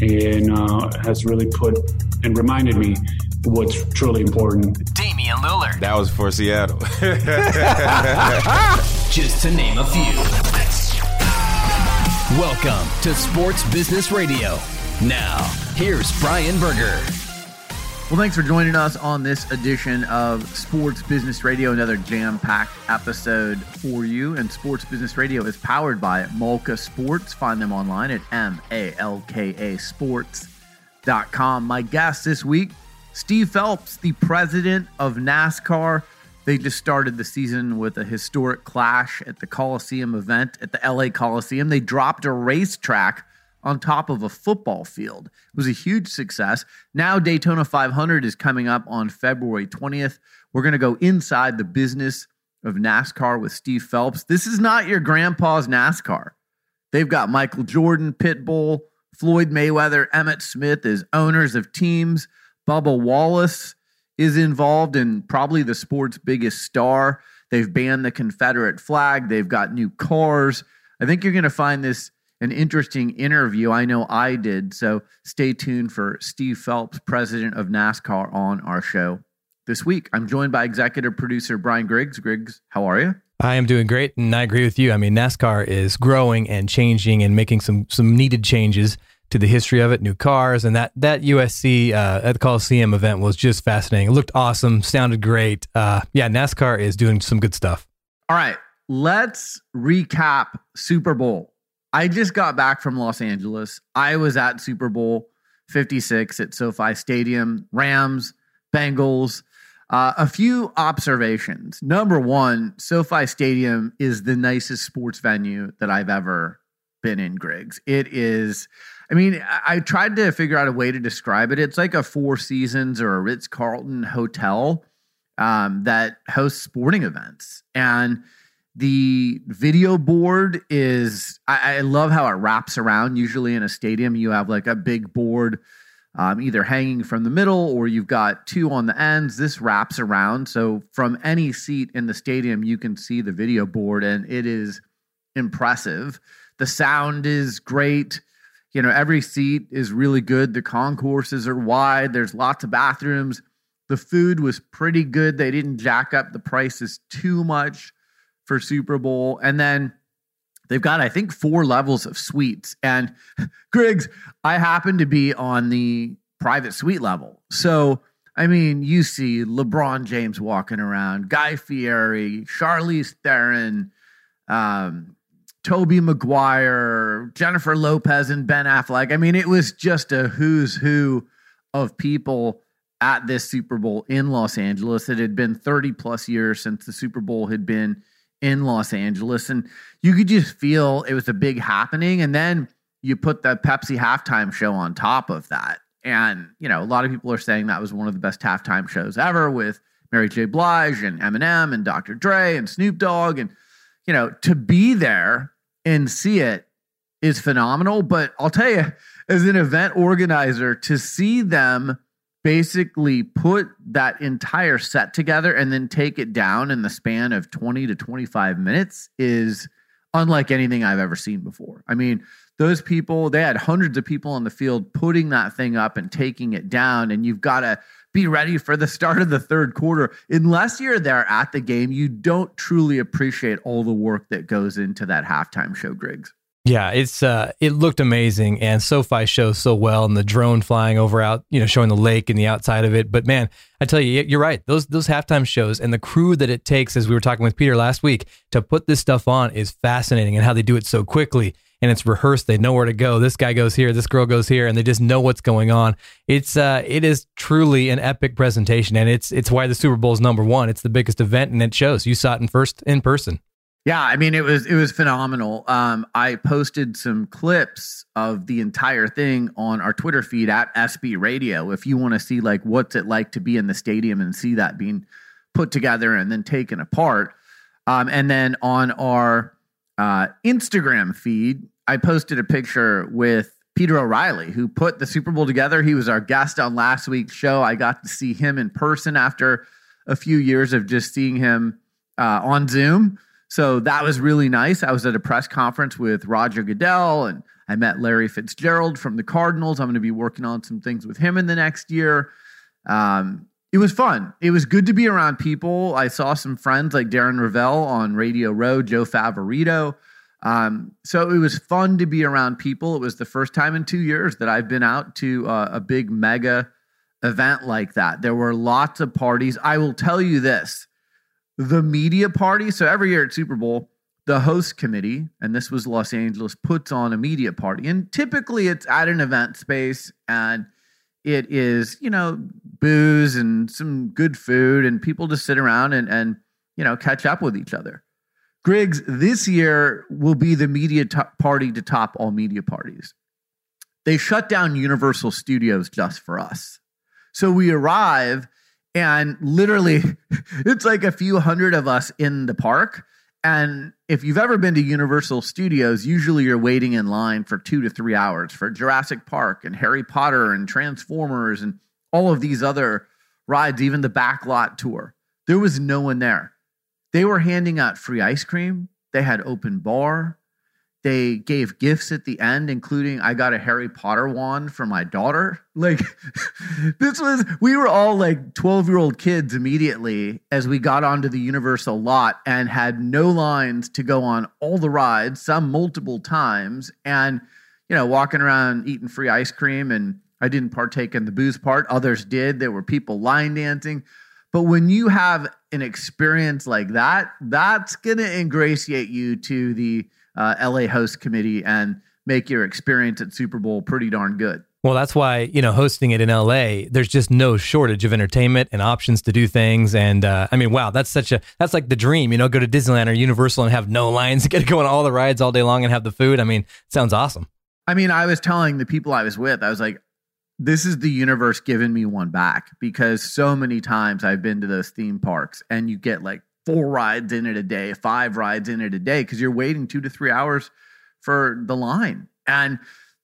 and uh, has really put and reminded me what's truly important. Damian Lillard. That was for Seattle. Just to name a few. Welcome to Sports Business Radio. Now, here's Brian Berger. Well, thanks for joining us on this edition of Sports Business Radio, another jam packed episode for you. And Sports Business Radio is powered by Malka Sports. Find them online at M A L K A Sports.com. My guest this week, Steve Phelps, the president of NASCAR. They just started the season with a historic clash at the Coliseum event at the LA Coliseum. They dropped a racetrack on top of a football field. It was a huge success. Now Daytona 500 is coming up on February 20th. We're going to go inside the business of NASCAR with Steve Phelps. This is not your grandpa's NASCAR. They've got Michael Jordan, Pitbull, Floyd Mayweather, Emmitt Smith as owners of teams. Bubba Wallace is involved and probably the sport's biggest star. They've banned the Confederate flag. They've got new cars. I think you're going to find this an interesting interview. I know I did. So stay tuned for Steve Phelps, president of NASCAR, on our show this week. I'm joined by executive producer Brian Griggs. Griggs, how are you? I am doing great, and I agree with you. I mean, NASCAR is growing and changing and making some some needed changes to the history of it. New cars and that that USC uh, at the Coliseum event was just fascinating. It looked awesome, sounded great. Uh, yeah, NASCAR is doing some good stuff. All right, let's recap Super Bowl. I just got back from Los Angeles. I was at Super Bowl 56 at SoFi Stadium, Rams, Bengals. Uh, a few observations. Number one, SoFi Stadium is the nicest sports venue that I've ever been in, Griggs. It is, I mean, I, I tried to figure out a way to describe it. It's like a Four Seasons or a Ritz Carlton hotel um, that hosts sporting events. And the video board is, I, I love how it wraps around. Usually in a stadium, you have like a big board um, either hanging from the middle or you've got two on the ends. This wraps around. So from any seat in the stadium, you can see the video board and it is impressive. The sound is great. You know, every seat is really good. The concourses are wide. There's lots of bathrooms. The food was pretty good. They didn't jack up the prices too much for Super Bowl. And then they've got, I think, four levels of suites. And Griggs, I happen to be on the private suite level. So, I mean, you see LeBron James walking around, Guy Fieri, Charlize Theron, um, Tobey Maguire, Jennifer Lopez, and Ben Affleck. I mean, it was just a who's who of people at this Super Bowl in Los Angeles. It had been 30 plus years since the Super Bowl had been in Los Angeles. And you could just feel it was a big happening. And then you put the Pepsi halftime show on top of that. And, you know, a lot of people are saying that was one of the best halftime shows ever with Mary J. Blige and Eminem and Dr. Dre and Snoop Dogg. And, you know, to be there and see it is phenomenal. But I'll tell you, as an event organizer, to see them basically put that entire set together and then take it down in the span of 20 to 25 minutes is unlike anything I've ever seen before. I mean, those people, they had hundreds of people on the field putting that thing up and taking it down. And you've got to be ready for the start of the third quarter. Unless you're there at the game, you don't truly appreciate all the work that goes into that halftime show, Griggs. Yeah, it's uh, it looked amazing, and SoFi shows so well, and the drone flying over out, you know, showing the lake and the outside of it. But man, I tell you, you're right. Those those halftime shows and the crew that it takes, as we were talking with Peter last week, to put this stuff on is fascinating, and how they do it so quickly and it's rehearsed. They know where to go. This guy goes here, this girl goes here, and they just know what's going on. It's uh, it is truly an epic presentation, and it's it's why the Super Bowl is number one. It's the biggest event, and it shows. You saw it in first in person. Yeah, I mean it was it was phenomenal. Um, I posted some clips of the entire thing on our Twitter feed at SB Radio. If you want to see like what's it like to be in the stadium and see that being put together and then taken apart, um, and then on our uh, Instagram feed, I posted a picture with Peter O'Reilly, who put the Super Bowl together. He was our guest on last week's show. I got to see him in person after a few years of just seeing him uh, on Zoom. So that was really nice. I was at a press conference with Roger Goodell and I met Larry Fitzgerald from the Cardinals. I'm going to be working on some things with him in the next year. Um, it was fun. It was good to be around people. I saw some friends like Darren Rovell on Radio Row, Joe Favorito. Um, so it was fun to be around people. It was the first time in two years that I've been out to uh, a big mega event like that. There were lots of parties. I will tell you this the media party. So every year at Super Bowl, the host committee, and this was Los Angeles, puts on a media party. And typically it's at an event space and it is, you know, booze and some good food and people just sit around and, and you know, catch up with each other. Griggs, this year will be the media party to top all media parties. They shut down Universal Studios just for us. So we arrive and literally it's like a few hundred of us in the park. And if you've ever been to universal studios usually you're waiting in line for two to three hours for jurassic park and harry potter and transformers and all of these other rides even the backlot tour. There was no one there. They were handing out free ice cream. They had open bar they gave gifts at the end, including I got a Harry Potter wand for my daughter. Like, this was, we were all like 12 year old kids immediately as we got onto the Universal lot and had no lines to go on all the rides, some multiple times, and, you know, walking around eating free ice cream. And I didn't partake in the booze part, others did. There were people line dancing. But when you have an experience like that, that's going to ingratiate you to the, uh, LA host committee and make your experience at Super Bowl pretty darn good. Well, that's why you know hosting it in LA. There's just no shortage of entertainment and options to do things. And uh, I mean, wow, that's such a that's like the dream. You know, go to Disneyland or Universal and have no lines, get to go on all the rides all day long and have the food. I mean, sounds awesome. I mean, I was telling the people I was with, I was like, this is the universe giving me one back because so many times I've been to those theme parks and you get like four rides in it a day, five rides in it a day, because you're waiting two to three hours for the line. And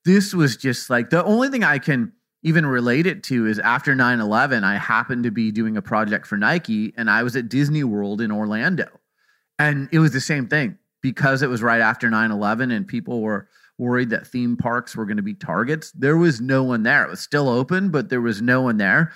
this was just like the only thing I can even relate it to is after 9 11, I happened to be doing a project for Nike and I was at Disney World in Orlando. And it was the same thing because it was right after 9 11 and people were worried that theme parks were going to be targets. There was no one there. It was still open, but there was no one there.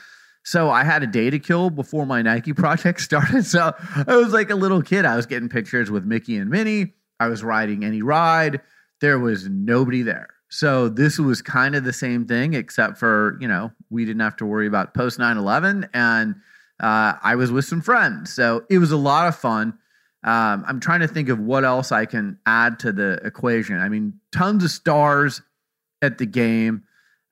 So I had a day to kill before my Nike project started. So I was like a little kid. I was getting pictures with Mickey and Minnie. I was riding any ride. There was nobody there. So this was kind of the same thing, except for, you know, we didn't have to worry about post 9 11. And uh, I was with some friends. So it was a lot of fun. Um, I'm trying to think of what else I can add to the equation. I mean, tons of stars at the game.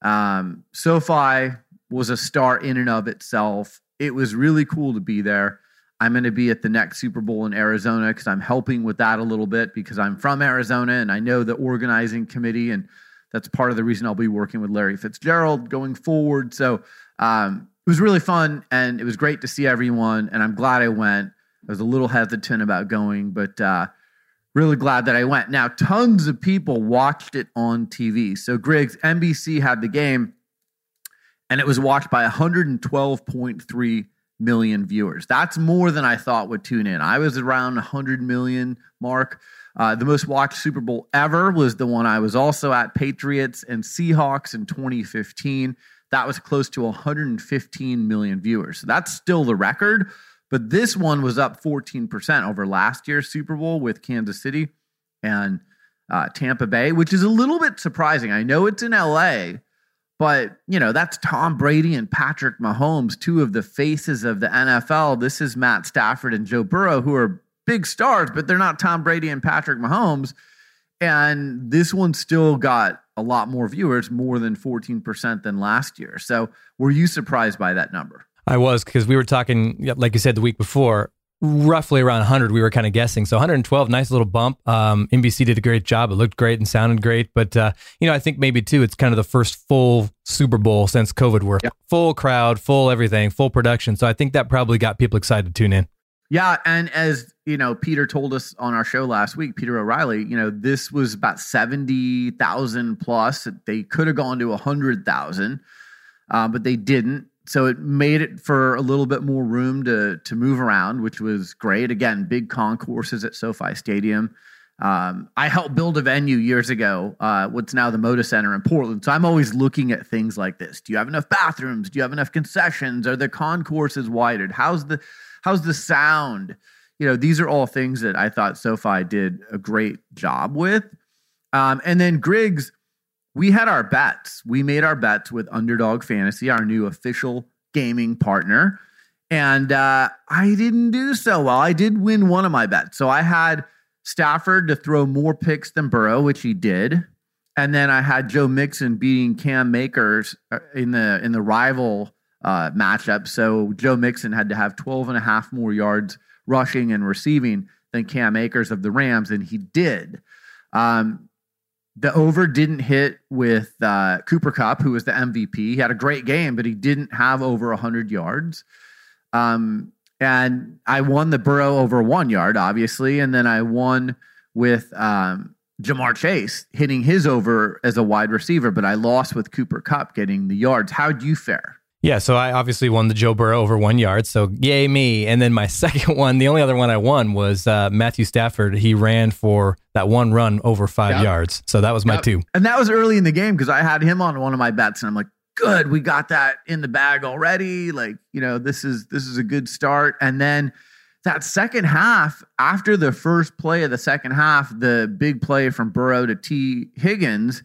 Um, SoFi was a star in and of itself. It was really cool to be there. I'm going to be at the next Super Bowl in Arizona because I'm helping with that a little bit because I'm from Arizona and I know the organizing committee, and that's part of the reason I'll be working with Larry Fitzgerald going forward. So um, it was really fun and it was great to see everyone, and I'm glad I went. I was a little hesitant about going, but uh, really glad that I went. Now, tons of people watched it on TV. So, Griggs, NBC had the game and it was watched by 112.3 million viewers. That's more than I thought would tune in. I was around 100 million mark. Uh, the most watched Super Bowl ever was the one I was also at Patriots and Seahawks in 2015. That was close to 115 million viewers. So that's still the record, but this one was up 14% over last year's Super Bowl with Kansas City. And uh, Tampa Bay, which is a little bit surprising. I know it's in LA, but you know that's Tom Brady and Patrick Mahomes, two of the faces of the NFL. This is Matt Stafford and Joe Burrow, who are big stars, but they're not Tom Brady and Patrick Mahomes. And this one still got a lot more viewers, more than 14% than last year. So, were you surprised by that number? I was because we were talking, like you said, the week before, roughly around 100. We were kind of guessing. So 112, nice little bump. Um, NBC did a great job. It looked great and sounded great. But, uh, you know, I think maybe too, it's kind of the first full Super Bowl since COVID where yep. full crowd, full everything, full production. So I think that probably got people excited to tune in. Yeah, and as you know, Peter told us on our show last week, Peter O'Reilly, you know, this was about seventy thousand plus. They could have gone to a hundred thousand, uh, but they didn't. So it made it for a little bit more room to to move around, which was great. Again, big concourses at SoFi Stadium. Um, I helped build a venue years ago, uh, what's now the Moda Center in Portland. So I'm always looking at things like this. Do you have enough bathrooms? Do you have enough concessions? Are the concourses widened? How's the How's the sound? You know, these are all things that I thought SoFi did a great job with. Um, and then Griggs, we had our bets. We made our bets with Underdog Fantasy, our new official gaming partner. And uh, I didn't do so well. I did win one of my bets. So I had Stafford to throw more picks than Burrow, which he did. And then I had Joe Mixon beating Cam Akers uh, in the in the rival uh, matchup. So Joe Mixon had to have 12 and a half more yards rushing and receiving than Cam Akers of the Rams, and he did. Um, the over didn't hit with uh, Cooper Kupp, who was the MVP. He had a great game, but he didn't have over 100 yards. Um, and I won the Burrow over one yard, obviously, and then I won with um, Ja'Marr Chase hitting his over as a wide receiver, but I lost with Cooper Kupp getting the yards. How'd you fare? Yeah, so I obviously won the Joe Burrow over one yard, so yay me. And then my second one, the only other one I won was uh, Matthew Stafford. He ran for that one run over five yep. yards, so that was my yep. two. And that was early in the game because I had him on one of my bets, and I'm like, good, we got that in the bag already. Like, you know, this is this is a good start. And then that second half, after the first play of the second half, the big play from Burrow to Tee Higgins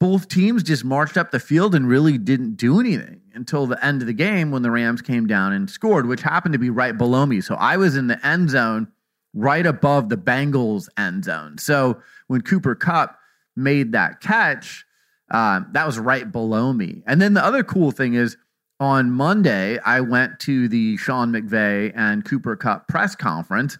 both teams just marched up the field and really didn't do anything until the end of the game when the Rams came down and scored, which happened to be right below me. So I was in the end zone right above the Bengals end zone. So when Cooper Kupp made that catch, uh, that was right below me. And then the other cool thing is on Monday, I went to the Sean McVay and Cooper Kupp press conference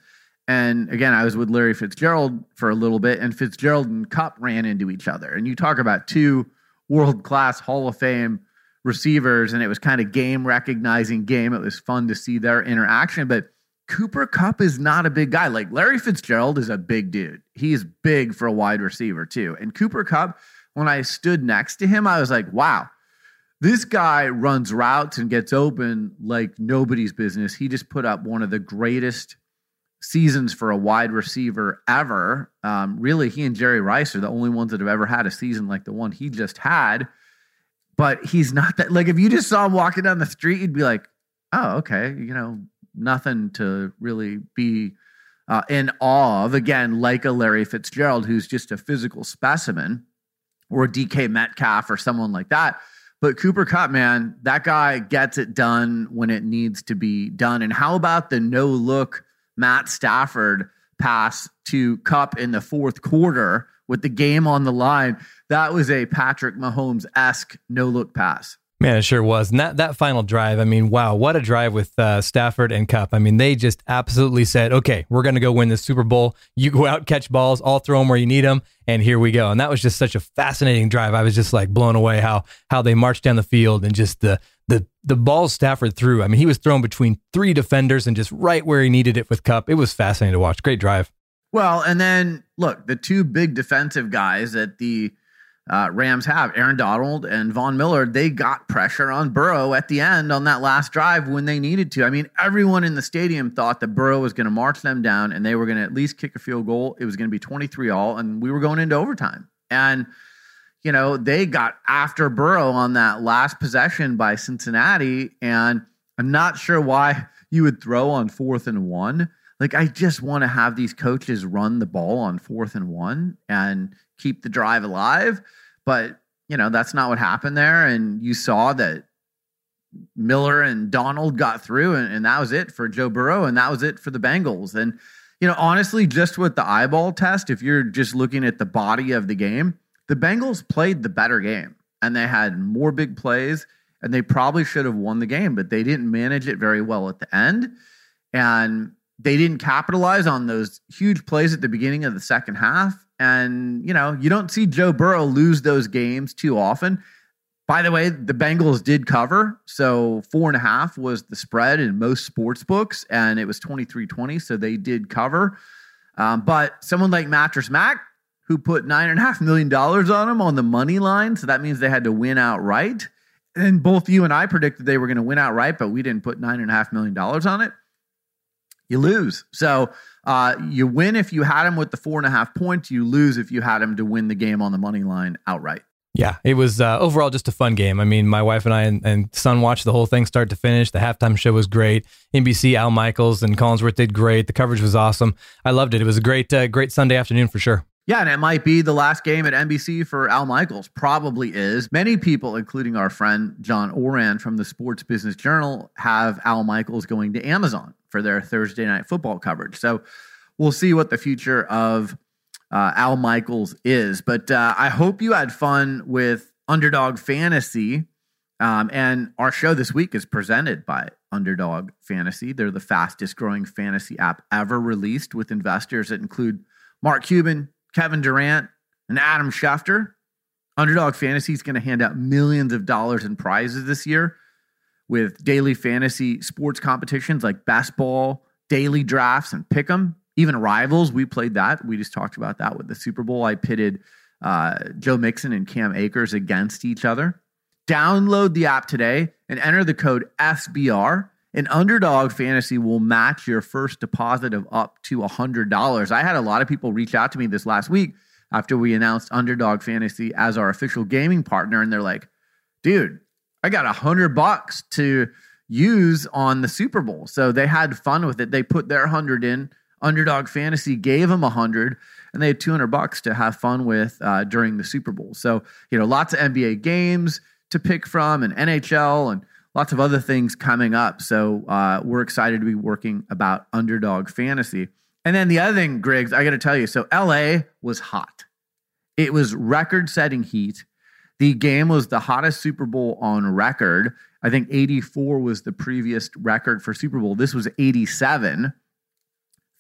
and again, I was with Larry Fitzgerald for a little bit, and Fitzgerald and Kupp ran into each other. And you talk about two world class Hall of Fame receivers, and it was kind of game recognizing game. It was fun to see their interaction. But Cooper Kupp is not a big guy. Like Larry Fitzgerald is a big dude. He's big for a wide receiver, too. And Cooper Kupp, when I stood next to him, I was like, wow, this guy runs routes and gets open like nobody's business. He just put up one of the greatest seasons for a wide receiver ever. Um, really, he and Jerry Rice are the only ones that have ever had a season like the one he just had. But he's not that like if you just saw him walking down the street, you'd be like, oh, okay, you know, nothing to really be uh, in awe of. Again, like a Larry Fitzgerald, who's just a physical specimen, or DK Metcalf or someone like that. But Cooper Kupp man, that guy gets it done when it needs to be done. And how about the no look Matt Stafford pass to Kupp in the fourth quarter with the game on the line. That was a Patrick Mahomes esque no look pass. Man, it sure was. And that, that final drive, I mean, wow, what a drive with uh, Stafford and Kupp. I mean, they just absolutely said, okay, we're going to go win the Super Bowl. You go out, catch balls, I'll throw them where you need them, and here we go. And that was just such a fascinating drive. I was just like blown away how how they marched down the field and just the the the ball Stafford threw. I mean, he was thrown between three defenders and just right where he needed it with Kupp. It was fascinating to watch. Great drive. Well, and then look, the two big defensive guys that the uh, Rams have, Aaron Donald and Von Miller, they got pressure on Burrow at the end on that last drive when they needed to. I mean, everyone in the stadium thought that Burrow was going to march them down and they were going to at least kick a field goal. It was going to be 23 all, and we were going into overtime. And you know, they got after Burrow on that last possession by Cincinnati. And I'm not sure why you would throw on fourth and one. Like I just want to have these coaches run the ball on fourth and one and keep the drive alive. But you know, that's not what happened there. And you saw that Miller and Donald got through, and, and that was it for Joe Burrow, and that was it for the Bengals. And you know, honestly, just with the eyeball test, if you're just looking at the body of the game, the Bengals played the better game and they had more big plays and they probably should have won the game, but they didn't manage it very well at the end. And they didn't capitalize on those huge plays at the beginning of the second half. And, you know, you don't see Joe Burrow lose those games too often. By the way, the Bengals did cover. So four and a half was the spread in most sports books, and it was 23 20. So they did cover. Um, but someone like Mattress Mac, who put nine and a half million dollars on them on the money line. So that means they had to win outright. And both you and I predicted they were going to win outright, but we didn't put nine and a half million dollars on it. You lose. So uh, you win if you had him with the four and a half points. You lose if you had him to win the game on the money line outright. Yeah, it was uh, overall just a fun game. I mean, my wife and I and, and, son watched the whole thing start to finish. The halftime show was great. NBC, Al Michaels and Collinsworth did great. The coverage was awesome. I loved it. It was a great, uh, great Sunday afternoon for sure. Yeah, and it might be the last game at NBC for Al Michaels. Probably is. Many people, including our friend John Ourand from the Sports Business Journal, have Al Michaels going to Amazon for their Thursday night football coverage. So we'll see what the future of uh, Al Michaels is. But uh, I hope you had fun with Underdog Fantasy. Um, and our show this week is presented by Underdog Fantasy. They're the fastest growing fantasy app ever released with investors that include Mark Cuban, Kevin Durant, and Adam Schefter. Underdog Fantasy is going to hand out millions of dollars in prizes this year with daily fantasy sports competitions like basketball, daily drafts, and pick 'em. Even rivals, we played that. We just talked about that with the Super Bowl. I pitted uh, Joe Mixon and Cam Akers against each other. Download the app today and enter the code SBR. And Underdog Fantasy will match your first deposit of up to $100. I had a lot of people reach out to me this last week after we announced Underdog Fantasy as our official gaming partner. And they're like, dude, I got a hundred bucks to use on the Super Bowl. So they had fun with it. They put their hundred in. Underdog Fantasy gave them a hundred, and they had two hundred bucks to have fun with uh, during the Super Bowl. So you know, lots of NBA games to pick from, and NHL, and lots of other things coming up. So uh, we're excited to be working about Underdog Fantasy. And then the other thing, Griggs, I got to tell you. So LA was hot. It was record-setting heat. The game was the hottest Super Bowl on record. I think 84 was the previous record for Super Bowl. This was 87.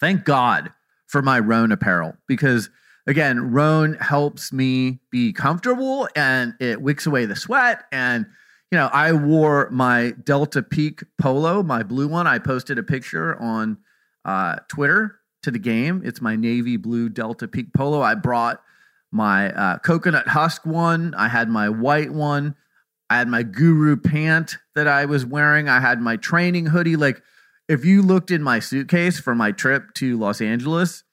Thank God for my Rhone apparel because again, Rhone helps me be comfortable and it wicks away the sweat. And, you know, I wore my Delta Peak polo, my blue one. I posted a picture on uh, Twitter to the game. It's my navy blue Delta Peak polo. I brought my uh, coconut husk one, I had my white one, I had my guru pant that I was wearing, I had my training hoodie. Like, if you looked in my suitcase for my trip to Los Angeles,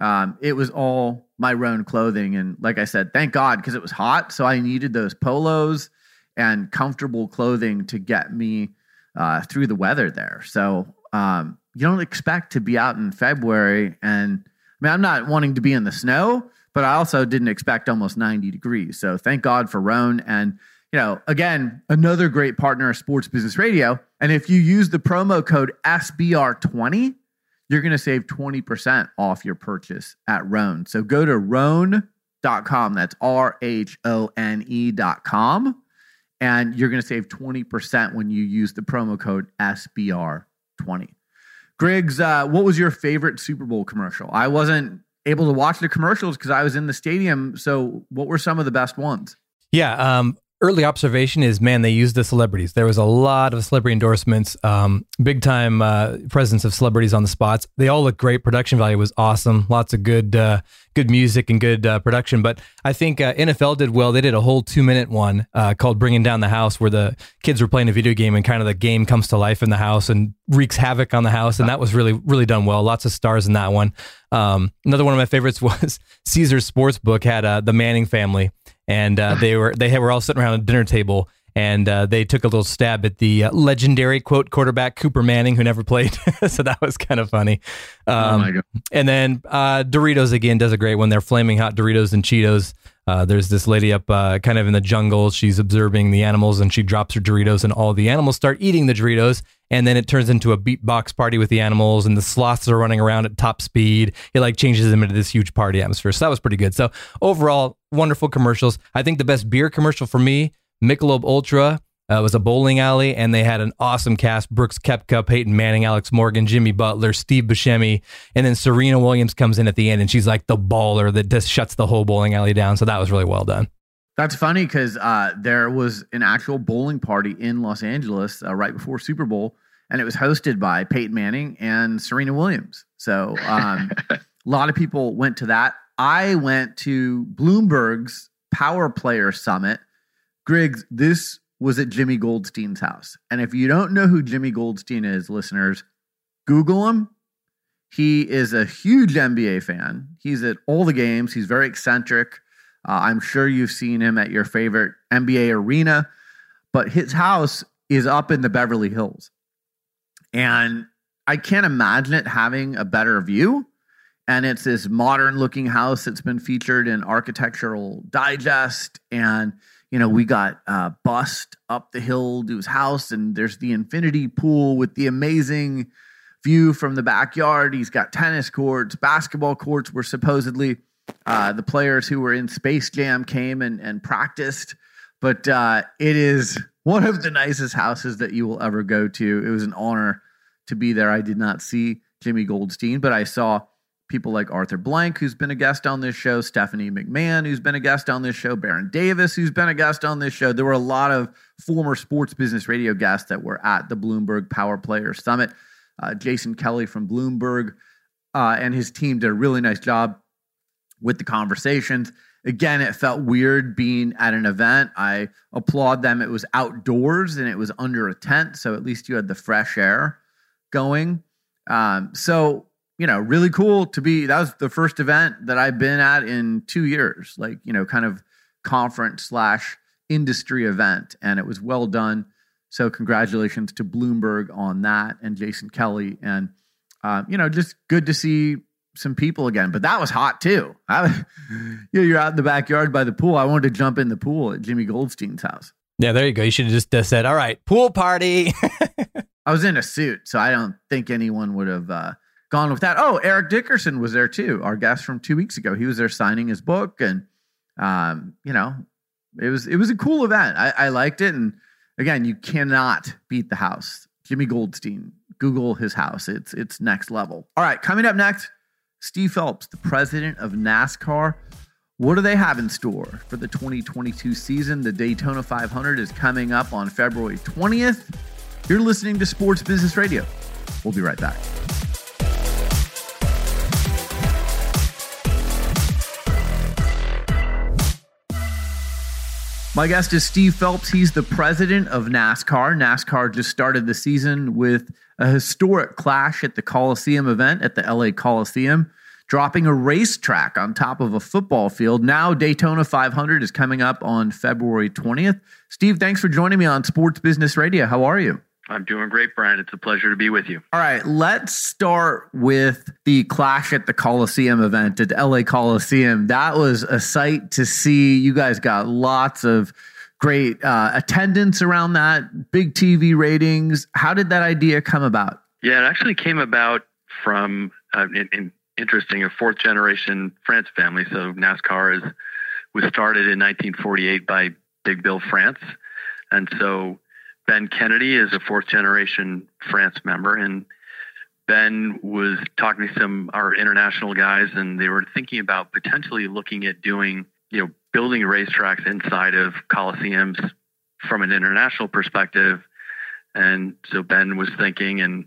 um, it was all my own clothing. And like I said, thank God because it was hot. So I needed those polos and comfortable clothing to get me uh, through the weather there. So um, you don't expect to be out in February. And I mean, I'm not wanting to be in the snow, but I also didn't expect almost 90 degrees. So thank God for Rhone. And you know, again, another great partner of Sports Business Radio. And if you use the promo code SBR20, you're going to save 20% off your purchase at Rhone. So go to rhone.com. That's R H O N E.com. And you're going to save 20% when you use the promo code SBR20. Griggs, uh, what was your favorite Super Bowl commercial? I wasn't able to watch the commercials because I was in the stadium. So, what were some of the best ones? Yeah, um, early observation is man, they used the celebrities. There was a lot of celebrity endorsements, um, big time uh, presence of celebrities on the spots. They all look great. Production value was awesome. Lots of good, uh, good music and good uh, production. But I think uh, NFL did well. They did a whole two minute one uh, called "Bringing Down the House," where the kids were playing a video game and kind of the game comes to life in the house and wreaks havoc on the house. And that was really, really done well. Lots of stars in that one. Um, another one of my favorites was Caesar's Sportsbook had uh, the Manning family and uh, they were they were all sitting around a dinner table, and uh, they took a little stab at the uh, legendary quote quarterback Cooper Manning, who never played. so that was kind of funny. Oh Um, God. and then uh, Doritos again does a great one. They're flaming hot Doritos and Cheetos. Uh, there's this lady up uh, kind of in the jungle. She's observing the animals and she drops her Doritos, and all the animals start eating the Doritos. And then it turns into a beatbox party with the animals, and the sloths are running around at top speed. It like changes them into this huge party atmosphere. So that was pretty good. So overall, wonderful commercials. I think the best beer commercial for me, Michelob Ultra. Uh, it was a bowling alley, and they had an awesome cast: Brooks Koepka, Peyton Manning, Alex Morgan, Jimmy Butler, Steve Buscemi, and then Serena Williams comes in at the end, and she's like the baller that just shuts the whole bowling alley down. So that was really well done. That's funny because uh, there was an actual bowling party in Los Angeles uh, right before Super Bowl, and it was hosted by Peyton Manning and Serena Williams. So um, a lot of people went to that. I went to Bloomberg's Power Player Summit. Griggs, this was at Jimmy Goldstein's house. And if you don't know who Jimmy Goldstein is, listeners, Google him. He is a huge NBA fan. He's at all the games. He's very eccentric. Uh, I'm sure you've seen him at your favorite NBA arena, but his house is up in the Beverly Hills. And I can't imagine it having a better view. And it's this modern looking house that's been featured in Architectural Digest. And, you know, we got uh, Bust up the hill to his house, and there's the infinity pool with the amazing view from the backyard. He's got tennis courts, basketball courts where supposedly uh, the players who were in Space Jam came and, and practiced. But uh, it is one of the nicest houses that you will ever go to. It was an honor to be there. I did not see Jimmy Goldstein, but I saw people like Arthur Blank, who's been a guest on this show, Stephanie McMahon, who's been a guest on this show, Baron Davis, who's been a guest on this show. There were a lot of former sports business radio guests that were at the Bloomberg Power Player Summit. Uh, Jason Kelly from Bloomberg uh, and his team did a really nice job with the conversations. Again, it felt weird being at an event. I applaud them. It was outdoors and it was under a tent, so at least you had the fresh air going. Um, so you know, really cool to be. That was the first event that I've been at in two years, like you know, kind of conference slash industry event, and it was well done. So congratulations to Bloomberg on that and Jason Kelly, and uh, you know, just good to see some people again. But that was hot too. I, you know, you're out in the backyard by the pool. I wanted to jump in the pool at Jimmy Goldstein's house. Yeah, there you go. You should have just uh, said, "All right, pool party." I was in a suit, so I don't think anyone would have uh, gone with that. Oh, Eric Dickerson was there too, our guest from two weeks ago. He was there signing his book, and um, you know, it was it was a cool event. I, I liked it, and again, you cannot beat the house. Jimmy Goldstein. Google his house. It's it's next level. All right, coming up next, Steve Phelps, the president of NASCAR. What do they have in store for the 2022 season? The Daytona 500 is coming up on February 20th. You're listening to Sports Business Radio. We'll be right back. My guest is Steve Phelps. He's the president of NASCAR. NASCAR just started the season with a historic clash at the Coliseum event at the LA Coliseum, dropping a racetrack on top of a football field. Now, Daytona 500 is coming up on February 20th. Steve, thanks for joining me on Sports Business Radio. How are you? I'm doing great, Brian. It's a pleasure to be with you. All right, let's start with the Clash at the Coliseum event at LA Coliseum. That was a sight to see. You guys got lots of great uh, attendance around that, big TV ratings. How did that idea come about? Yeah, it actually came about from uh, in, in interesting a fourth generation France family. So NASCAR is was started in 1948 by Big Bill France, and so Ben Kennedy is a fourth generation France member, and Ben was talking to some our international guys, and they were thinking about potentially looking at doing, you know, building racetracks inside of coliseums from an international perspective. And so Ben was thinking and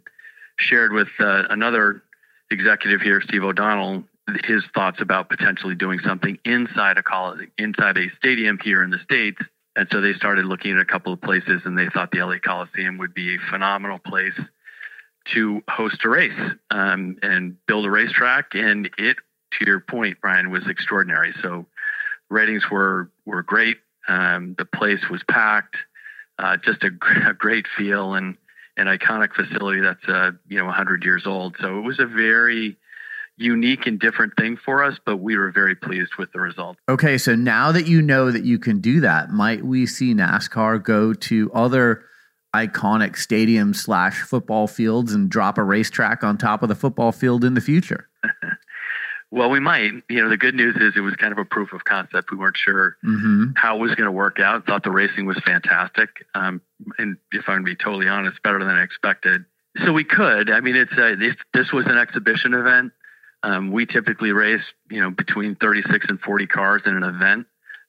shared with uh, another executive here, Steve O'Donnell, his thoughts about potentially doing something inside a college, inside a stadium here in the states and so they started looking at a couple of places and they thought the LA Coliseum would be a phenomenal place to host a race um, and build a racetrack. And it, to your point, Brian, was extraordinary. So ratings were, were great. Um, the place was packed. uh, just a, a, great feel and an iconic facility that's uh, you know 100 years old. So it was a very unique and different thing for us, but we were very pleased with the result. Okay, so now that you know that you can do that, might we see NASCAR go to other iconic stadiums slash football fields and drop a racetrack on top of the football field in the future? well, we might. You know, the good news is it was kind of a proof of concept. We weren't sure mm-hmm. how it was going to work out. Thought the racing was fantastic, um, and if I'm going to be totally honest, better than I expected. So we could. I mean, it's a, if this was an exhibition event, um, we typically race, you know, between 36 and 40 cars in an event.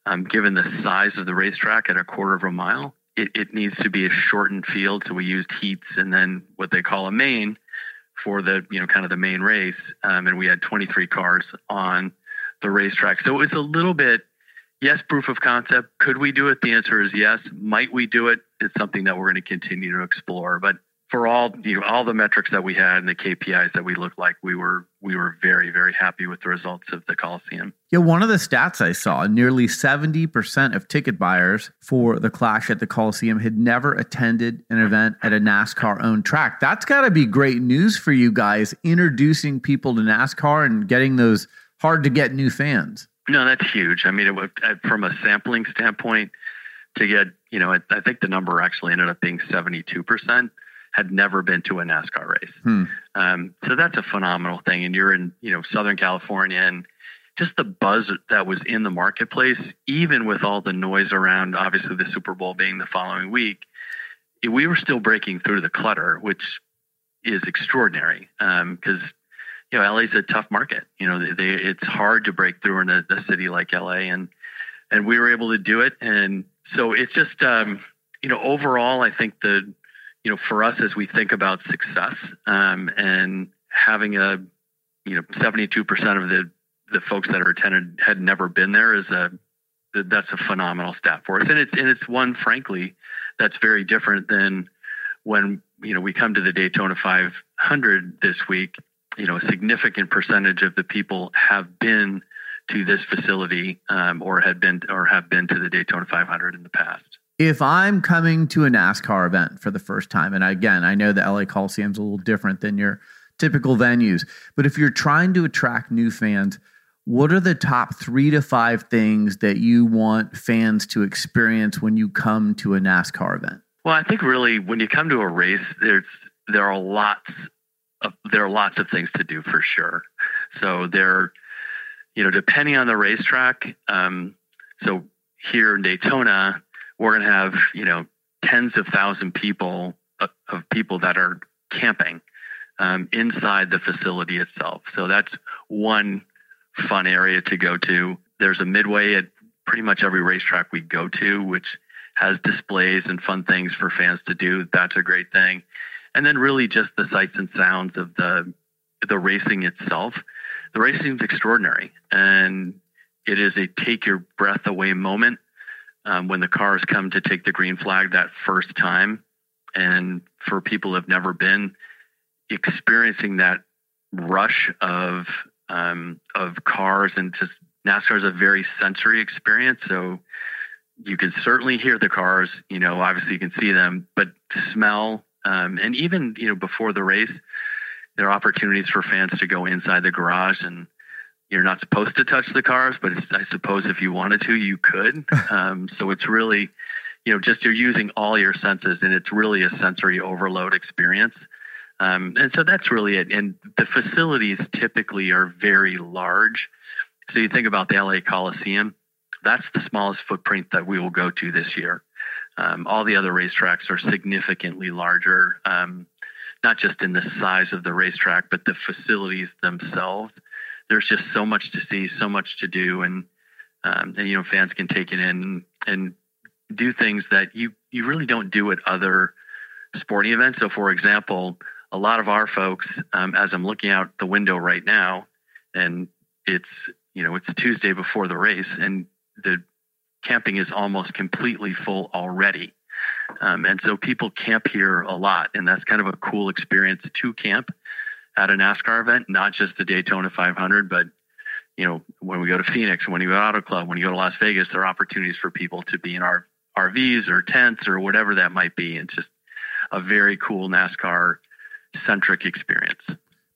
Um, given the size of the racetrack at a quarter of a mile, it, it needs to be a shortened field. So we used heats and then what they call a main for the, you know, kind of the main race. Um, and we had 23 cars on the racetrack. So it was a little bit, yes, proof of concept. Could we do it? The answer is yes. Might we do it? It's something that we're going to continue to explore. But for all you know, all the metrics that we had and the KPIs that we looked like, we were we were very very happy with the results of the Coliseum. Yeah, one of the stats I saw: nearly seventy percent of ticket buyers for the Clash at the Coliseum had never attended an event at a NASCAR-owned track. That's got to be great news for you guys, introducing people to NASCAR and getting those hard to get new fans. No, that's huge. I mean, it, uh, from a sampling standpoint, to get you know, I, I think the number actually ended up being seventy-two percent had never been to a NASCAR race. Hmm. Um, so that's a phenomenal thing. And you're in, you know, Southern California and just the buzz that was in the marketplace, even with all the noise around, obviously the Super Bowl being the following week, we were still breaking through the clutter, which is extraordinary. Because, um, you know, LA's a tough market. You know, they, they, it's hard to break through in a, a, city like LA, and and we were able to do it. And so it's just, um, you know, overall, I think the you know, for us as we think about success um, and having a, you know, 72% of the the folks that are attended had never been there is a that's a phenomenal stat for us, and it's and it's one frankly that's very different than when you know we come to the Daytona 500 this week. You know, a significant percentage of the people have been to this facility um, or had been or have been to the Daytona 500 in the past if I'm coming to a NASCAR event for the first time, and again, I know the LA Coliseum's a little different than your typical venues, but if you're trying to attract new fans, what are the top three to five things that you want fans to experience when you come to a NASCAR event? Well, I think really when you come to a race, there's there are lots of there are lots of things to do for sure. So there, you know, depending on the racetrack. Um, so here in Daytona, we're going to have you know tens of thousand people uh, of people that are camping um, inside the facility itself. So that's one fun area to go to. There's a midway at pretty much every racetrack we go to, which has displays and fun things for fans to do. That's a great thing. And then really just the sights and sounds of the the racing itself. The racing is extraordinary and it is a take your breath away moment um, when the cars come to take the green flag that first time. And for people who have never been, experiencing that rush of um, of cars and just NASCAR is a very sensory experience. So you can certainly hear the cars. You know, obviously you can see them, but smell um, and even you know before the race, there are opportunities for fans to go inside the garage and you're not supposed to touch the cars, but I suppose if you wanted to, you could. Um, so it's really, you know, just you're using all your senses, and it's really a sensory overload experience. Um, and so that's really it. And the facilities typically are very large. So you think about the LA Coliseum, that's the smallest footprint that we will go to this year. Um, all the other racetracks are significantly larger, um, not just in the size of the racetrack, but the facilities themselves there's just so much to see, so much to do, and um, and you know fans can take it in and do things that you you really don't do at other sporting events. So, for example, a lot of our folks, um, as I'm looking out the window right now, and it's you know it's Tuesday before the race, and the camping is almost completely full already. Um, and so people camp here a lot, and that's kind of a cool experience to camp at a NASCAR event, not just the Daytona 500, but you know when we go to Phoenix, when you go to Auto Club, when you go to Las Vegas, there are opportunities for people to be in our RVs or tents or whatever that might be. It's just a very cool NASCAR centric experience.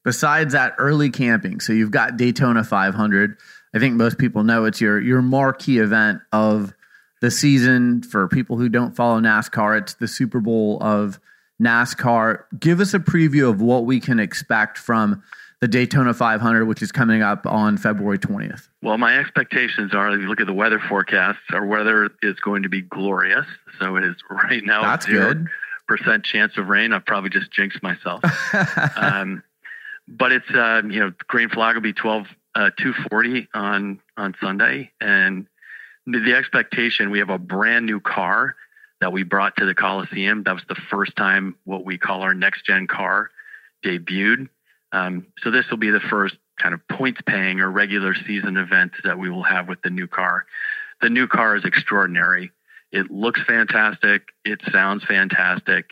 Besides that early camping, so you've got Daytona 500. I think most people know it's your your marquee event of the season. For people who don't follow NASCAR, it's the Super Bowl of NASCAR. Give us a preview of what we can expect from the Daytona 500, which is coming up on February 20th. Well, my expectations are if you look at the weather forecasts, our weather is going to be glorious. So it is right now. That's good. Percent chance of rain. I've probably just jinxed myself. um, but it's uh, you know green flag will be 12 uh, 240 on on Sunday, and the, the expectation we have a brand new car that we brought to the Coliseum. That was the first time what we call our next gen car debuted. Um, so this will be the first kind of points paying or regular season event that we will have with the new car. The new car is extraordinary. It looks fantastic. It sounds fantastic.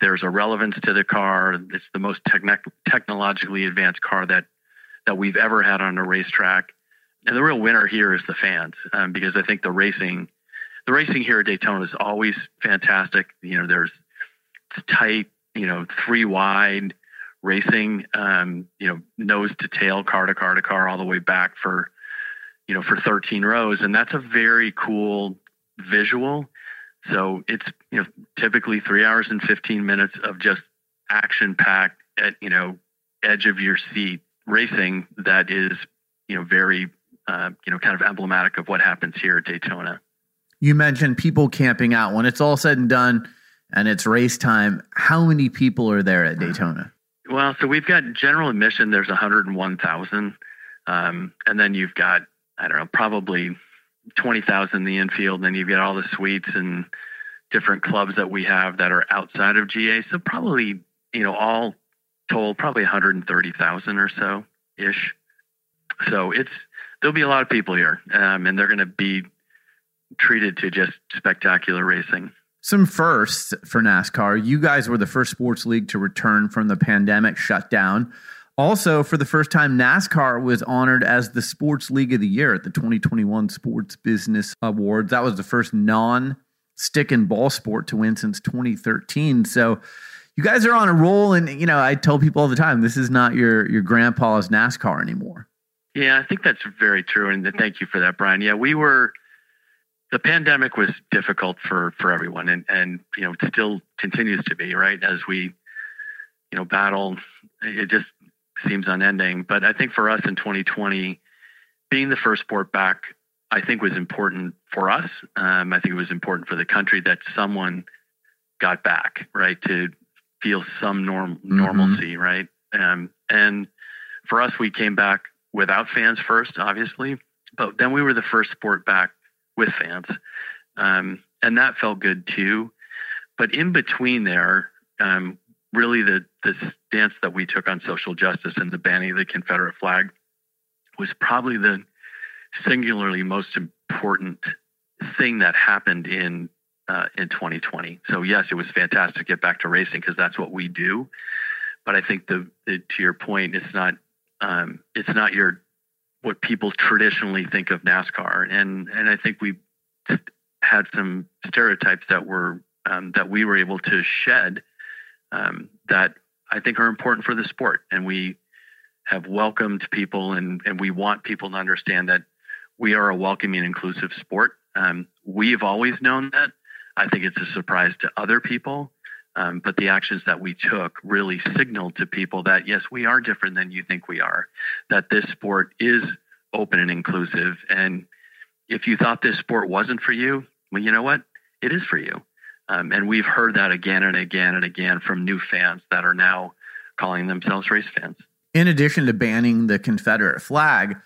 There's a relevance to the car. It's the most techn- technologically advanced car that that we've ever had on a racetrack. And the real winner here is the fans, um, because I think the racing, the racing here at Daytona is always fantastic. You know, there's tight, you know, three wide racing, um, you know, nose to tail, car to car to car, all the way back for, you know, for 13 rows, and that's a very cool visual. So it's you know typically three hours and 15 minutes of just action packed at you know edge of your seat racing that is you know very uh, you know kind of emblematic of what happens here at Daytona. You mentioned people camping out when it's all said and done and it's race time. How many people are there at Daytona? Well, so we've got general admission. There's 101,000, um, and then you've got I don't know probably 20,000 in the infield. And then you've got all the suites and different clubs that we have that are outside of GA. So probably you know all told probably 130,000 or so ish. So it's there'll be a lot of people here, um, and they're going to be treated to just spectacular racing some firsts for NASCAR. You guys were the first sports league to return from the pandemic shutdown. Also, for the first time, NASCAR was honored as the Sports League of the Year at the 2021 Sports Business Awards. That was the first non stick and ball sport to win since 2013. So, you guys are on a roll, and you know I tell people all the time, this is not your your grandpa's NASCAR anymore. Yeah, I think that's very true, and thank you for that, Brian. Yeah, we were the pandemic was difficult for for everyone, and and you know it still continues to be right as we you know battle. It just seems unending. But I think for us in 2020, being the first sport back, I think was important for us. Um, I think it was important for the country that someone got back right to feel some norm mm-hmm. normalcy, mm-hmm. right? Um, and for us, we came back without fans first, obviously, but then we were the first sport back with fans. Um, and that felt good too. But in between there, um, really the, the stance that we took on social justice and the banning of the Confederate flag was probably the singularly most important thing that happened in uh, in 2020. So yes, it was fantastic to get back to racing because that's what we do. But I think the, the to your point, it's not um, it's not your what people traditionally think of NASCAR, and and I think we had some stereotypes that were um, that we were able to shed um, that I think are important for the sport, and we have welcomed people, and and we want people to understand that we are a welcoming, inclusive sport. Um, we've always known that. I think it's a surprise to other people. Um, but the actions that we took really signaled to people that yes, we are different than you think we are. That this sport is open and inclusive. And if you thought this sport wasn't for you, well, you know what? It is for you. Um, and we've heard that again and again and again from new fans that are now calling themselves race fans. In addition to banning the Confederate flag,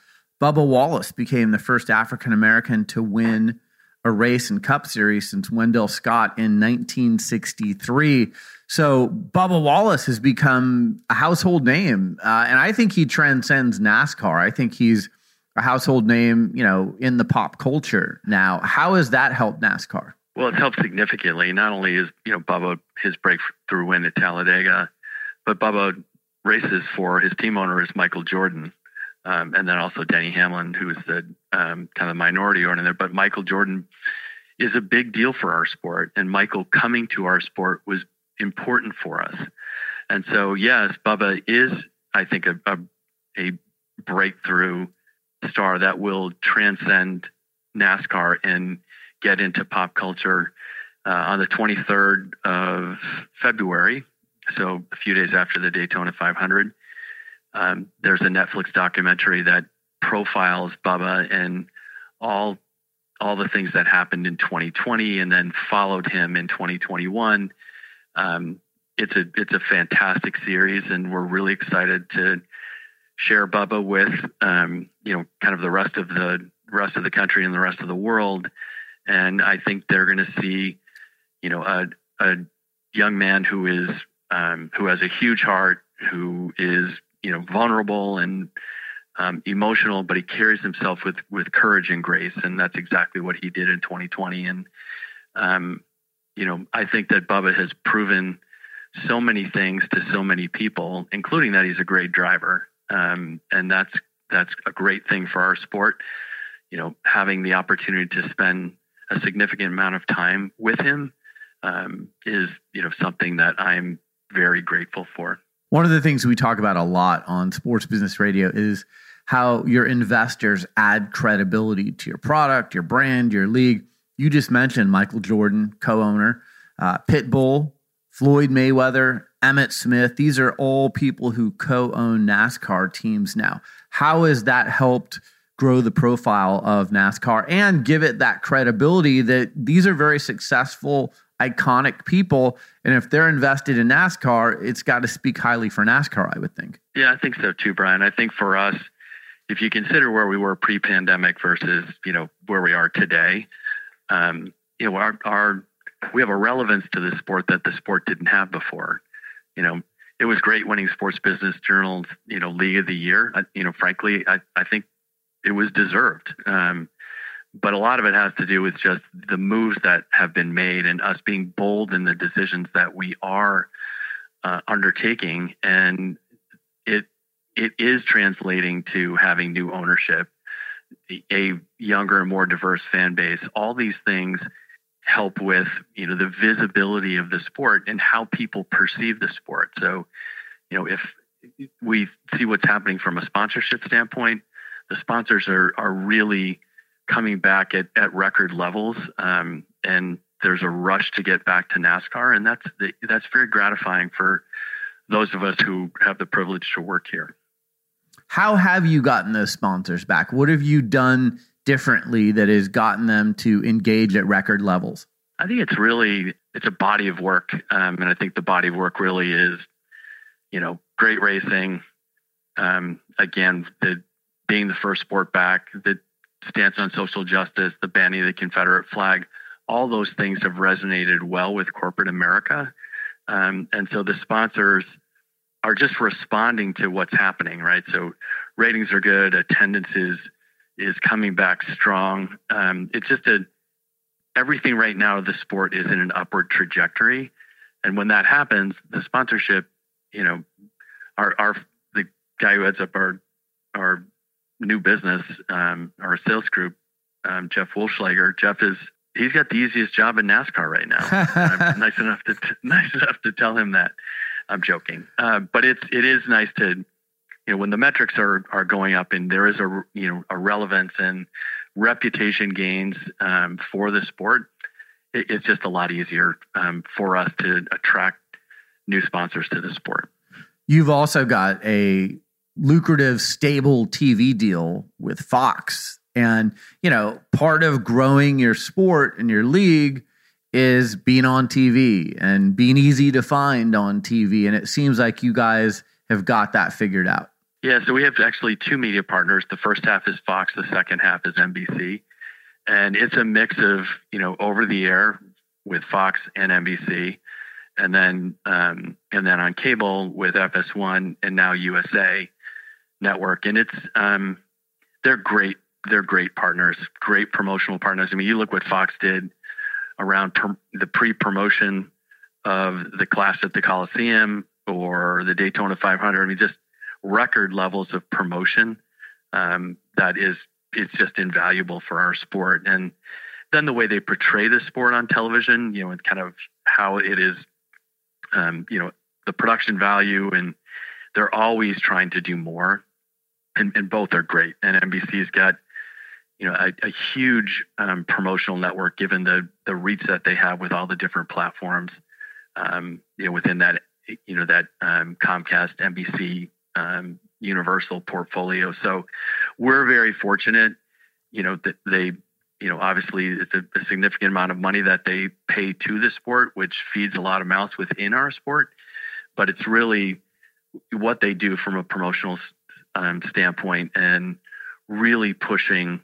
Bubba Wallace became the first African American to win a race and Cup Series since Wendell Scott in 1963. So Bubba Wallace has become a household name, uh, and I think he transcends NASCAR. I think he's a household name, you know, in the pop culture now. How has that helped NASCAR? Well, it's helped significantly. Not only is you know Bubba his breakthrough win at Talladega, but Bubba races for his team owner is Michael Jordan, um, and then also Denny Hamlin, who is the um, kind of minority owner there. But Michael Jordan is a big deal for our sport. And Michael coming to our sport was important for us. And so, yes, Bubba is, I think, a, a, a breakthrough star that will transcend NASCAR and get into pop culture uh, on the 23rd of February. So, a few days after the Daytona 500, um, there's a Netflix documentary that profiles Bubba and all all the things that happened in 2020 and then followed him in 2021. Um, it's a it's a fantastic series, and we're really excited to share Bubba with um, you know kind of the rest of the rest of the country and the rest of the world. And I think they're going to see you know a a young man who is um, who has a huge heart, who is you know vulnerable and um, emotional, but he carries himself with with courage and grace, and that's exactly what he did in 2020. And um, you know, I think that Bubba has proven so many things to so many people, including that he's a great driver, um, and that's that's a great thing for our sport. You know, having the opportunity to spend a significant amount of time with him um, is you know something that I'm very grateful for. One of the things we talk about a lot on Sports Business Radio is how your investors add credibility to your product, your brand, your league. You just mentioned Michael Jordan, co owner, uh, Pitbull, Floyd Mayweather, Emmitt Smith. These are all people who co own NASCAR teams now. How has that helped grow the profile of NASCAR and give it that credibility that these are very successful, iconic people? And if they're invested in NASCAR, it's got to speak highly for NASCAR, I would think. Yeah, I think so too, Brian. I think for us, if you consider where we were pre-pandemic versus you know where we are today, um, you know our, our we have a relevance to the sport that the sport didn't have before. You know, it was great winning Sports Business Journal's you know League of the Year. I, you know, frankly, I, I think it was deserved. Um, but a lot of it has to do with just the moves that have been made and us being bold in the decisions that we are uh, undertaking. And it it is translating to having new ownership, a younger and more diverse fan base. All these things help with you know the visibility of the sport and how people perceive the sport. So, you know, if we see what's happening from a sponsorship standpoint, the sponsors are are really coming back at, at record levels, um, and there's a rush to get back to NASCAR, and that's that's very gratifying for those of us who have the privilege to work here. How have you gotten those sponsors back? What have you done differently that has gotten them to engage at record levels? I think it's really it's a body of work, um, and I think the body of work really is, you know, great racing. Um, again, the being the first sport back, the stance on social justice, the banning of the Confederate flag, all those things have resonated well with corporate America, um, and so the sponsors are just responding to what's happening, right? So ratings are good, attendance is is coming back strong. Um, it's just a everything right now. The sport is in an upward trajectory, and when that happens, the sponsorship, you know, our our the guy who heads up our our new business, um, our sales group, um, Jeff Wohlschlaeger. Jeff is he's got the easiest job in NASCAR right now. I'm nice enough to nice enough to tell him that. I'm joking, uh, but it's it is nice to, you know, when the metrics are are going up and there is a you know a relevance and reputation gains um, for the sport, it, it's just a lot easier um, for us to attract new sponsors to the sport. You've also got a lucrative, stable TV deal with Fox. And, you know, part of growing your sport and your league is being on TV and being easy to find on TV. And it seems like you guys have got that figured out. Yeah, so we have actually two media partners. The first half is Fox, the second half is NBC. And it's a mix of, you know, over the air with Fox and NBC. And then um, and then on cable with FS1 and now USA Network. And it's um, they're great. They're great partners, great promotional partners. I mean, you look what Fox did around per, the pre-promotion of the Clash at the Coliseum or the Daytona 500. I mean, just record levels of promotion. Um, that is, it's just invaluable for our sport. And then the way they portray the sport on television, you know, and kind of how it is, um, you know, the production value, and they're always trying to do more, and, and both are great. And NBC's got, you know, a, a huge um, promotional network given the the reach that they have with all the different platforms, um, you know, within that, you know, that um, Comcast, NBC, um, Universal portfolio. So we're very fortunate, you know, that they you know, obviously it's a, a, significant amount of money that they pay to the sport, which feeds a lot of mouths within our sport. But it's really what they do from a promotional um, standpoint and really pushing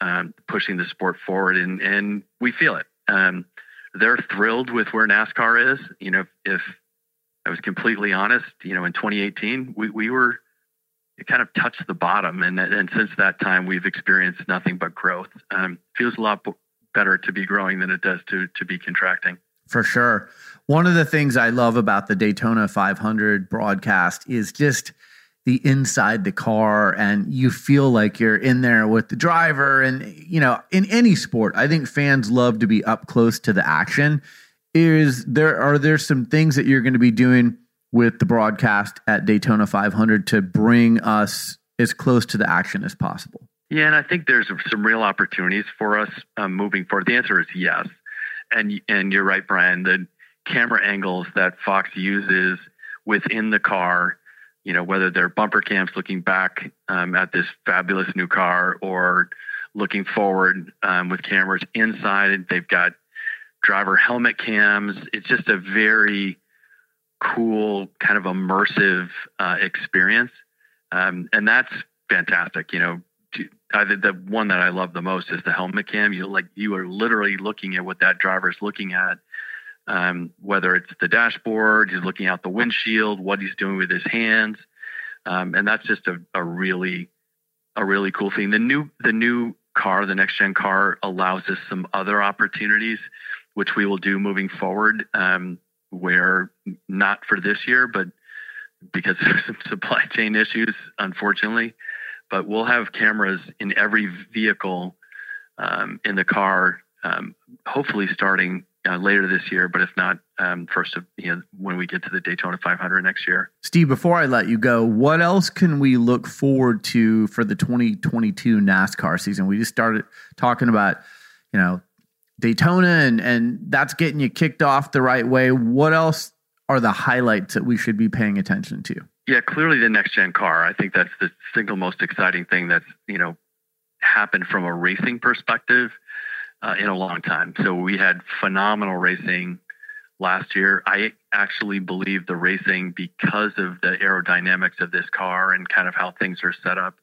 um, pushing the sport forward, and and we feel it. Um, they're thrilled with where NASCAR is. You know, if, I was completely honest, you know, in 2018, we we were it kind of touched the bottom. And, and since that time, we've experienced nothing but growth. Um, feels a lot better to be growing than it does to, to be contracting. For sure. One of the things I love about the Daytona 500 broadcast is just the inside the car and you feel like you're in there with the driver and you know in any sport i think fans love to be up close to the action is there are there some things that you're going to be doing with the broadcast at Daytona 500 to bring us as close to the action as possible? Yeah, and I think there's some real opportunities for us um, moving forward. The answer is yes, and and you're right, Brian. The camera angles that Fox uses within the car, you know, whether they're bumper cams looking back um, at this fabulous new car or looking forward um, with cameras inside, they've got driver helmet cams. It's just a very cool, kind of immersive uh, experience, um, and that's fantastic. You know, I, the one that I love the most is the helmet cam. You like you are literally looking at what that driver is looking at, um, whether it's the dashboard, he's looking out the windshield, what he's doing with his hands, um, and that's just a, a really a really cool thing. The new the new car, the next gen car, allows us some other opportunities, which we will do moving forward. Um, where not for this year, but because of some supply chain issues, unfortunately. But we'll have cameras in every vehicle um, in the car, um, hopefully starting uh, later this year, but if not, um, first of you know when we get to the Daytona 500 next year. Steve, before I let you go, what else can we look forward to for the 2022 NASCAR season? We just started talking about, you know, Daytona and and that's getting you kicked off the right way. What else are the highlights that we should be paying attention to? Yeah, clearly the next gen car. I think that's the single most exciting thing that's you know happened from a racing perspective uh, in a long time. So we had phenomenal racing last year. I actually believe the racing because of the aerodynamics of this car and kind of how things are set up.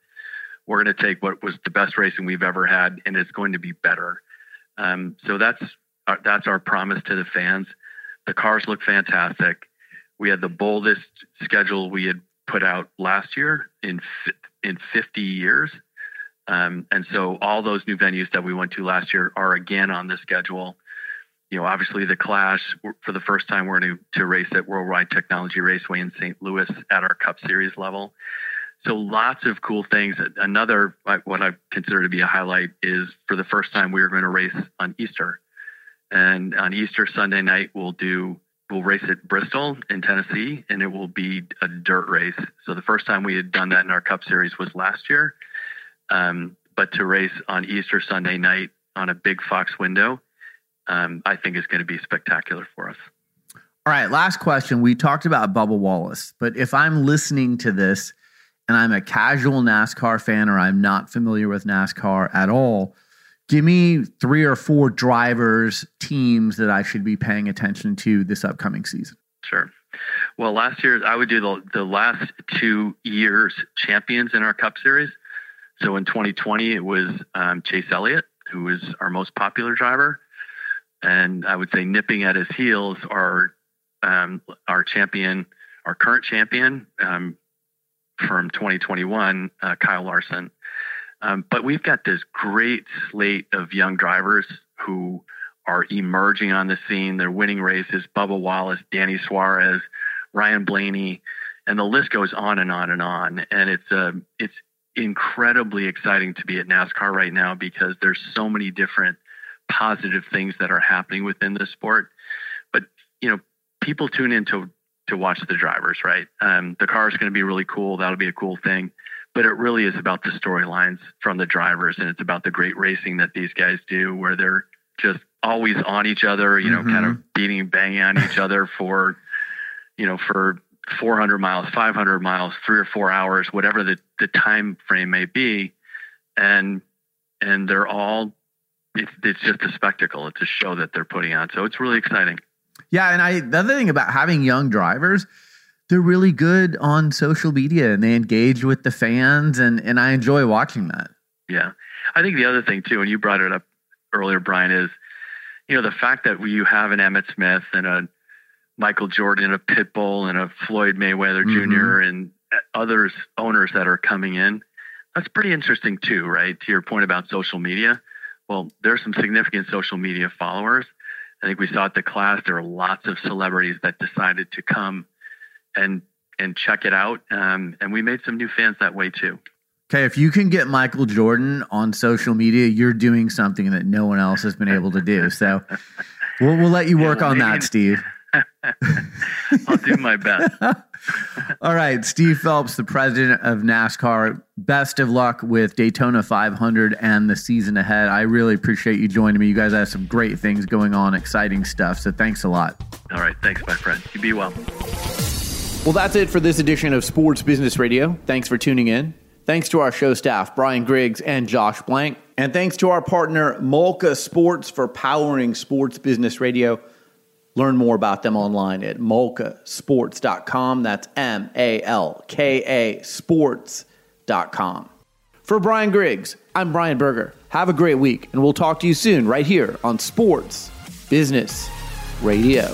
We're going to take what was the best racing we've ever had, and it's going to be better. Um, so that's our, uh, that's our promise to the fans. The cars look fantastic. We had the boldest schedule we had put out last year in in 50 years. Um, and so all those new venues that we went to last year are again on the schedule. You know, obviously the Clash for the first time we're going to, to race at Worldwide Technology Raceway in St. Louis at our Cup Series level. So lots of cool things. Another what I consider to be a highlight is for the first time we are going to race on Easter, and on Easter Sunday night we'll do we'll race at Bristol in Tennessee, and it will be a dirt race. So the first time we had done that in our Cup Series was last year, um, but to race on Easter Sunday night on a big Fox window, um, I think is going to be spectacular for us. All right, last question. We talked about Bubba Wallace, but if I'm listening to this and I'm a casual NASCAR fan or I'm not familiar with NASCAR at all, give me three or four drivers, teams that I should be paying attention to this upcoming season. Sure. Well, last year I would do the, the last two years champions in our Cup Series. So in 2020, it was um, Chase Elliott, who was our most popular driver. And I would say nipping at his heels are um, our champion, our current champion, um, from 2021, uh, Kyle Larson. Um, but we've got this great slate of young drivers who are emerging on the scene. They're winning races. Bubba Wallace, Danny Suarez, Ryan Blaney, and the list goes on and on and on. And it's uh, it's incredibly exciting to be at NASCAR right now because there's so many different positive things that are happening within the sport. But you know, people tune in to to watch the drivers, right? Um, the car is going to be really cool. That'll be a cool thing. But it really is about the storylines from the drivers, and it's about the great racing that these guys do, where they're just always on each other, you know, mm-hmm. kind of beating and banging on each other for, you know, for 400 miles, 500 miles, three or four hours, whatever the, the time frame may be. And, and they're all, it's, it's just a spectacle. It's a show that they're putting on. So it's really exciting. Yeah. And I, the other thing about having young drivers, they're really good on social media and they engage with the fans and, and I enjoy watching that. Yeah. I think the other thing too, and you brought it up earlier, Brian, is, you know, the fact that you have an Emmitt Smith and a Michael Jordan, a Pitbull, and a Floyd Mayweather mm-hmm. Jr. and others owners that are coming in. That's pretty interesting too, right? To your point about social media. Well, there's some significant social media followers. I think we saw at the Clash there are lots of celebrities that decided to come and and check it out, um, and we made some new fans that way too. Okay, if you can get Michael Jordan on social media, you're doing something that no one else has been able to do. So we'll, we'll let you work yeah, on that, Steve. I'll do my best. All right, Steve Phelps, the president of NASCAR. Best of luck with Daytona 500 and the season ahead. I really appreciate you joining me. You guys have some great things going on, exciting stuff. So thanks a lot. All right, thanks, my friend. You be well. Well, that's it for this edition of Sports Business Radio. Thanks for tuning in. Thanks to our show staff, Brian Griggs and Josh Blank. And thanks to our partner, Malka Sports, for powering Sports Business Radio. Learn more about them online at malkasports.com. That's M A L K A sports.com. For Brian Griggs, I'm Brian Berger. Have a great week, and we'll talk to you soon right here on Sports Business Radio.